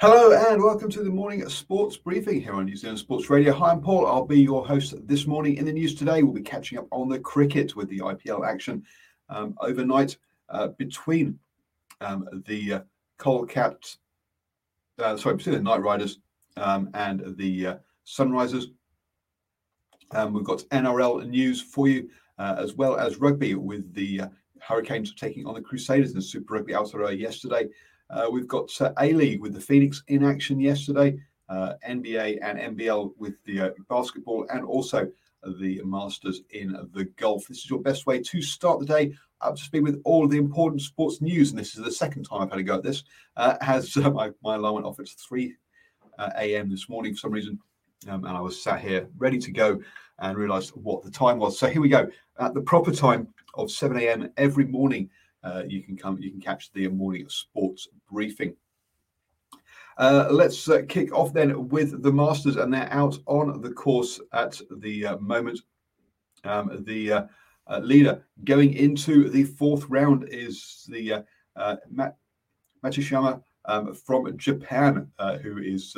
Hello and welcome to the morning sports briefing here on New Zealand Sports Radio. Hi, I'm Paul. I'll be your host this morning. In the news today, we'll be catching up on the cricket with the IPL action um, overnight uh, between um, the uh, Kolkata, uh, sorry, between the Knight Riders um, and the uh, Sunrisers. Um, we've got NRL news for you, uh, as well as rugby with the uh, Hurricanes taking on the Crusaders in the Super Rugby Aotearoa yesterday. Uh, we've got uh, A League with the Phoenix in action yesterday, uh, NBA and NBL with the uh, basketball, and also the Masters in the golf. This is your best way to start the day up to speed with all of the important sports news. And this is the second time I've had a go at this. As my, my alarm went off at 3 a.m. this morning for some reason, um, and I was sat here ready to go and realised what the time was. So here we go. At the proper time of 7 a.m. every morning, you can come, you can catch the morning sports briefing. Uh, let's uh, kick off then with the Masters, and they're out on the course at the uh, moment. Um, the uh, uh, leader going into the fourth round is the Mat- Matsuyama um, from Japan, who is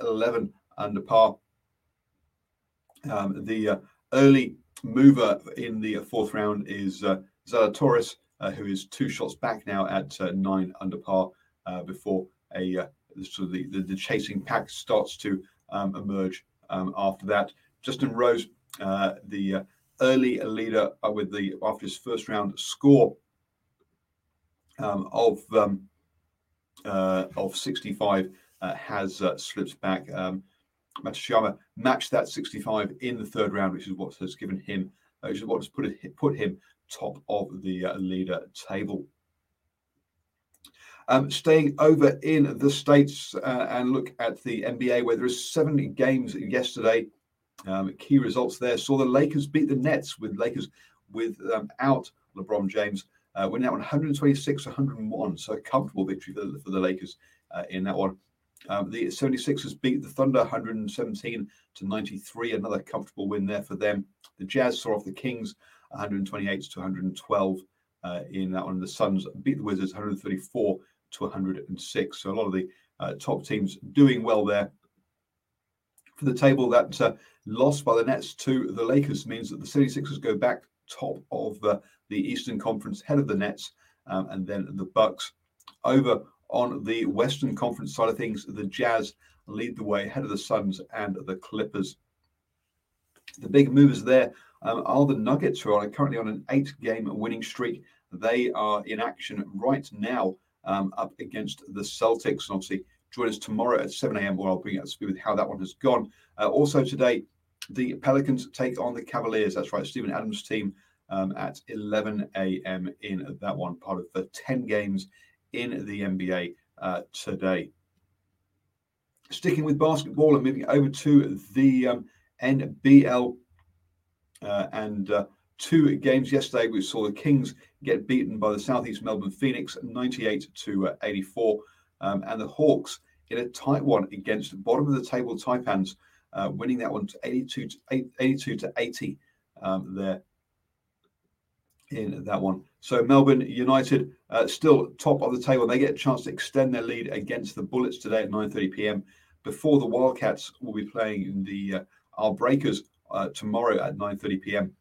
11 under par. Um, the early mover in the fourth round is uh, Zalatoris uh, who is two shots back now at uh, nine under par uh, before a uh, sort of the, the, the, chasing pack starts to um, emerge um, after that. Justin Rose, uh, the early leader with the after his first round score um, of um, of 65 has slipped back. Um, Matsuyama matched that 65 in the third round, which is what has given him, which is what has put it, put him top of the uh, leader table. Um, staying over in the States uh, and look at the NBA, where there are seven games yesterday. Um, key results there. Saw the Lakers beat the Nets with Lakers without um, LeBron James, uh, winning out 126 101. So a comfortable victory for the, for the Lakers uh, in that one. Um, the 76ers beat the Thunder 117 to 93. Another comfortable win there for them. The Jazz saw off the Kings 128 to 112 uh, in that one. The Suns beat the Wizards 134 to 106. So a lot of the uh, top teams doing well there. For the table, that uh, loss by the Nets to the Lakers means that the 76ers go back top of the Eastern Conference, head of the Nets, um, and then the Bucks. Over on the Western Conference side of things, the Jazz lead the way ahead of the Suns and the Clippers. The big movers there um, are the Nuggets, who are currently on an eight game winning streak. They are in action right now um, up against the Celtics. And obviously, join us tomorrow at 7 a.m. where I'll bring you up to speed with how that one has gone. Uh, also, today, the Pelicans take on the Cavaliers. That's right, Steven Adams' team um, at 11 a.m. in that one, part of the 10 games in the NBA uh, today. Sticking with basketball and moving over to the um, NBL and uh, two games yesterday, we saw the Kings get beaten by the Southeast Melbourne Phoenix 98 to uh, 84, um, and the Hawks in a tight one against the bottom of the table Taipans uh, winning that one to 82 to, 82 to 80 um, there in that one. So Melbourne United uh, still top of the table. They get a chance to extend their lead against the Bullets today at 9:30 p.m. Before the Wildcats will be playing in the uh, our Breakers uh, tomorrow at 9:30 p.m.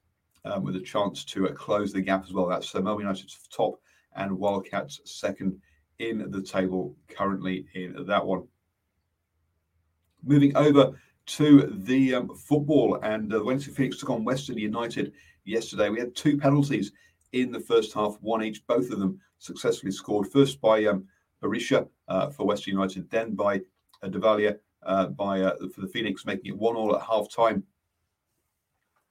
Um, with a chance to uh, close the gap as well. That's uh, Melbourne United's top and Wildcats second in the table currently in that one. Moving over to the um, football, and uh, Wednesday Phoenix took on Western United yesterday. We had two penalties in the first half, one each, both of them successfully scored. First by um, Berisha uh, for Western United, then by uh, uh, by uh, for the Phoenix, making it one all at half time.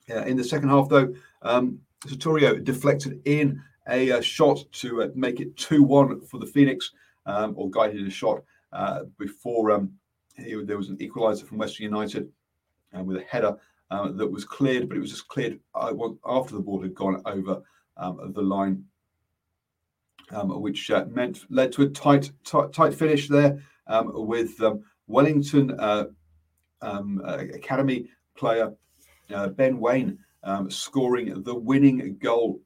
In the second half, though, um, Sotirio deflected in a, a uh, shot to uh, make it 2 1 for the Phoenix, um, or guided a shot uh, before um, he, there was an equaliser from Western United with a header uh, that was cleared, but it was just cleared uh, after the ball had gone over um, the line, um, which uh, meant led to a tight, tight, tight finish there um, with Wellington Academy player Ben Waine scoring the winning goal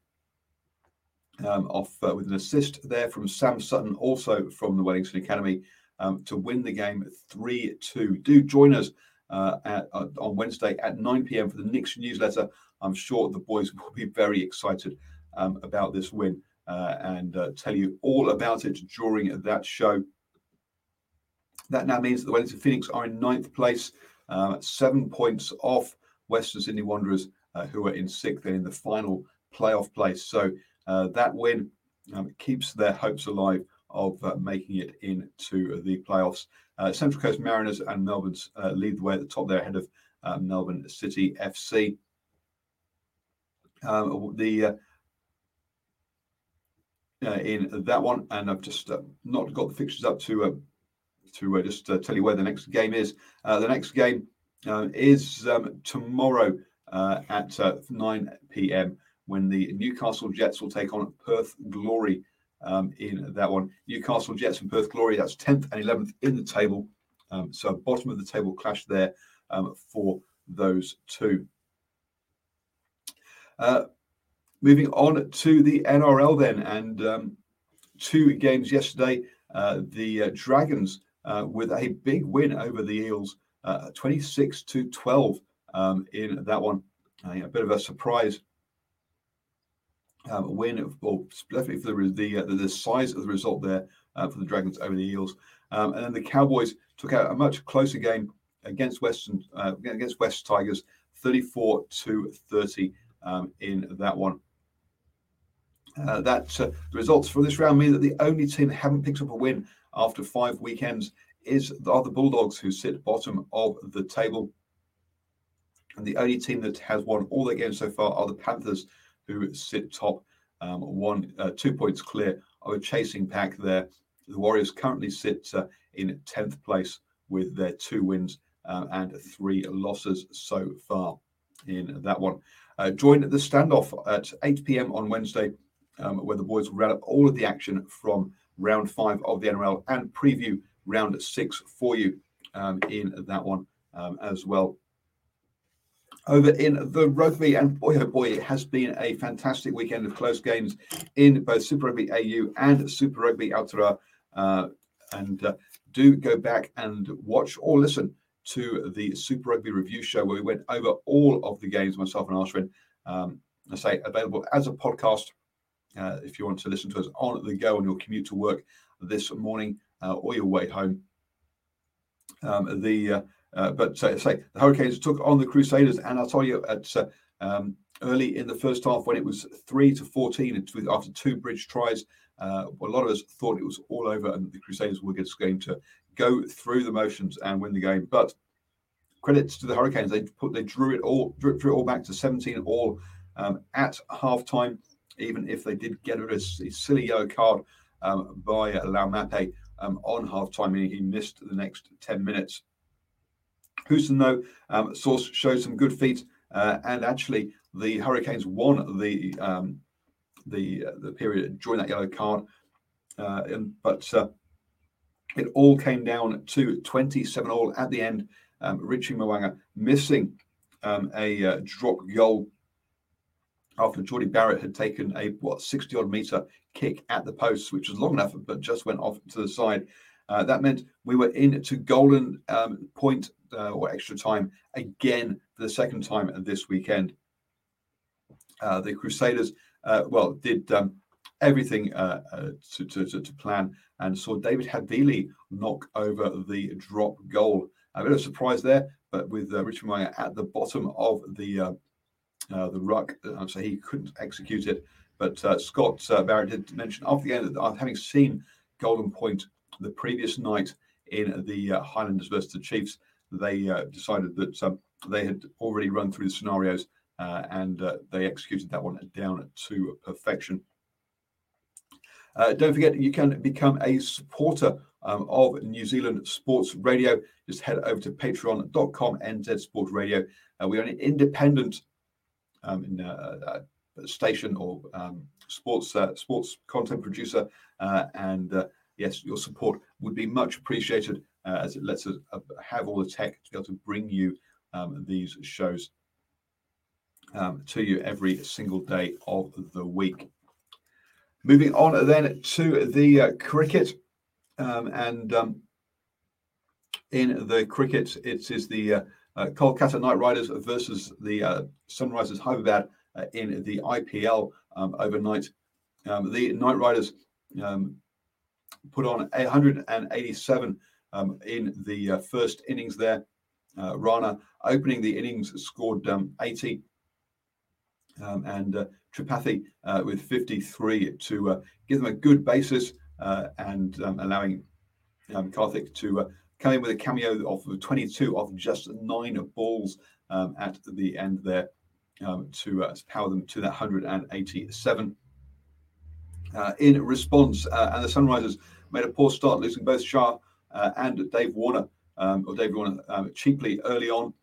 um, off uh, with an assist there from Sam Sutton, also from the Wellington Academy, um, to win the game 3 2. Do join us uh, at, uh, on Wednesday at 9 p.m. for the Nix newsletter. I'm sure the boys will be very excited um, about this win uh, and uh, tell you all about it during that show. That now means that the Wellington Phoenix are in ninth place, uh, seven points off Western Sydney Wanderers, uh, who are in sixth and in the final playoff place. So that win um, keeps their hopes alive of uh, making it into the playoffs. Uh, Central Coast Mariners and Melbourne's uh, lead the way at the top there ahead of uh, Melbourne City FC. Um, the uh, uh, in that one, and I've just not got the fixtures up to to just tell you where the next game is. the next game is um, tomorrow at 9 p.m. when the Newcastle Jets will take on Perth Glory um, in that one. Newcastle Jets and Perth Glory, that's 10th and 11th in the table. Um, so, bottom of the table clash there for those two. Uh, moving on to the NRL then, and um, two games yesterday. Uh, the uh, Dragons uh, with a big win over the Eels, uh, 26 to 12 um, in that one. a bit of a surprise um, win, or definitely for the the, uh, the size of the result there uh, for the Dragons over the Eels. Um, and then the Cowboys took out a much closer game against Western uh, against Wests Tigers, 34 to 30 um, in that one. Uh, that uh, the results for this round mean that the only team that haven't picked up a win after five weekends is are the Bulldogs, who sit bottom of the table. And the only team that has won all their games so far are the Panthers, who sit top, um, one uh, two points clear of a chasing pack there. The Warriors currently sit uh, in 10th place with their two wins uh, and three losses so far in that one. Uh, join the standoff at 8 p.m. on Wednesday, um, where the boys will round up all of the action from round five of the NRL and preview round six for you um, in that one um, as well over in the rugby. And boy, oh boy, it has been a fantastic weekend of close games in both Super Rugby AU and Super Rugby Aotearoa. Uh, and uh, do go back and watch or listen to the Super Rugby review show where we went over all of the games, myself and Ashwin. Um, I say available as a podcast uh, if you want to listen to us on the go on your commute to work this morning or your way home. Um, the uh, uh, but uh, say the Hurricanes took on the Crusaders, and I'll tell you at uh, um, early in the first half when it was three to fourteen after two Bridge tries. Uh, a lot of us thought it was all over, and the Crusaders were just going to go through the motions and win the game. But credits to the Hurricanes, they put they drew it all drew, drew it all back to seventeen all um, at half time. Even if they did get a, a silly yellow card um, by Laumape um, on half time, meaning he missed the next ten minutes. Houston, though, um, source shows some good feet, uh, and actually the Hurricanes won the um, the uh, the period during that yellow card, uh, and, but uh, it all came down to 27 all at the end, um, Richie Mo'unga missing um, a uh, drop goal after Jordie Barrett had taken a what 60 odd meter kick at the post, which was long enough, but just went off to the side. Uh, that meant we were in to golden um, point, uh, or extra time again for the second time this weekend. Uh, the Crusaders, uh, well, did um, everything uh, uh, to, to, to, plan and saw David Havili knock over the drop goal. A bit of surprise there, but with Richard Meyer at the bottom of the the ruck, so he couldn't execute it. But Scott Barrett did mention after the end that having seen Golden Point the previous night in the uh, Highlanders versus the Chiefs, they uh, decided that um, they had already run through the scenarios uh, and uh, they executed that one down to perfection. Uh, don't forget, you can become a supporter um, of New Zealand Sports Radio. Just head over to patreon.com NZ Sports Radio. Uh, we are an independent um, in, station or um, sports sports content producer, and yes, your support would be much appreciated uh, as it lets us uh, have all the tech to be able to bring you um, these shows um, to you every single day of the week. Moving on then to the uh, cricket, um, and um, in the cricket, it is the uh, uh, Kolkata Knight Riders versus the uh, Sunrisers Hyderabad in the IPL um, overnight. Um, the Knight Riders put on 187 um, in the uh, first innings there. Uh, Rana opening the innings scored um, 80, um, and uh, Tripathi uh, with 53 to uh, give them a good basis uh, and um, allowing um, Karthik to come in with a cameo of 22 off just nine balls um, at the end there to power them to that 187. Uh, in response. Uh, and the Sunrisers made a poor start, losing both Saha uh, and Dave Warner, um, or Dave Warner um, cheaply early on.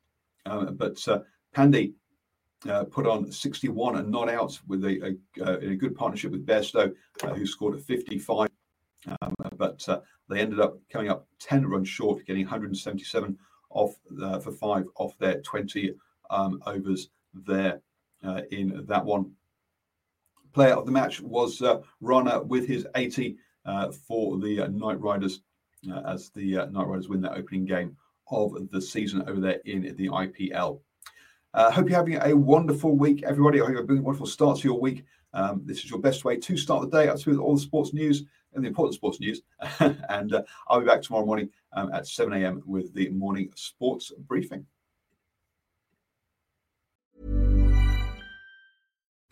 Um, but uh, Pandey uh, put on 61 and not out with a, a, in a good partnership with Bairstow, who scored a 55. Um, but they ended up coming up 10 runs short, getting 177 off for five off their 20 um, overs there in that one player of the match was uh, Rana with his 80 uh, for the uh, Knight Riders uh, as the uh, Knight Riders win their opening game of the season over there in the IPL. Uh, hope you're having a wonderful week, everybody. I hope you're having a wonderful start to your week. Um, this is your best way to start the day up with all the sports news and the important sports news. and uh, I'll be back tomorrow morning um, at 7 a.m. with the morning sports briefing.